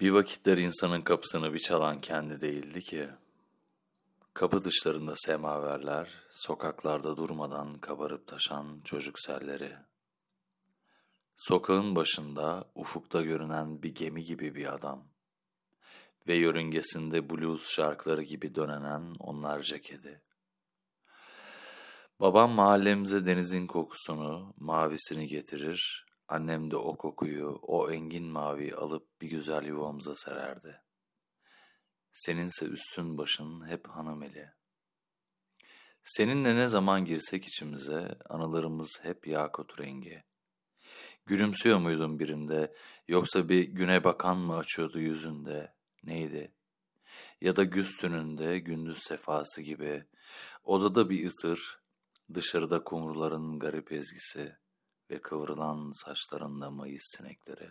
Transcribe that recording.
Bir vakitler insanın kapısını bir çalan kendi değildi ki. Kapı dışlarında semaverler, sokaklarda durmadan kabarıp taşan çocuk selleri. Sokağın başında ufukta görünen bir gemi gibi bir adam ve yörüngesinde blues şarkıları gibi dönenen onlarca kedi. Babam mahallemize denizin kokusunu, mavisini getirir, annem de o kokuyu, o engin maviyi alıp bir güzel yuvamıza sererdi. Seninse üstün başın hep hanımeli. Seninle ne zaman girsek içimize, anılarımız hep yakut rengi. Gülümsüyor muydun birinde, yoksa bir güne bakan mı açıyordu yüzünde, neydi? Ya da güz tününde, gündüz sefası gibi, odada bir ıtır, dışarıda kumruların garip ezgisi ve kıvrılan saçlarında mayıs sinekleri.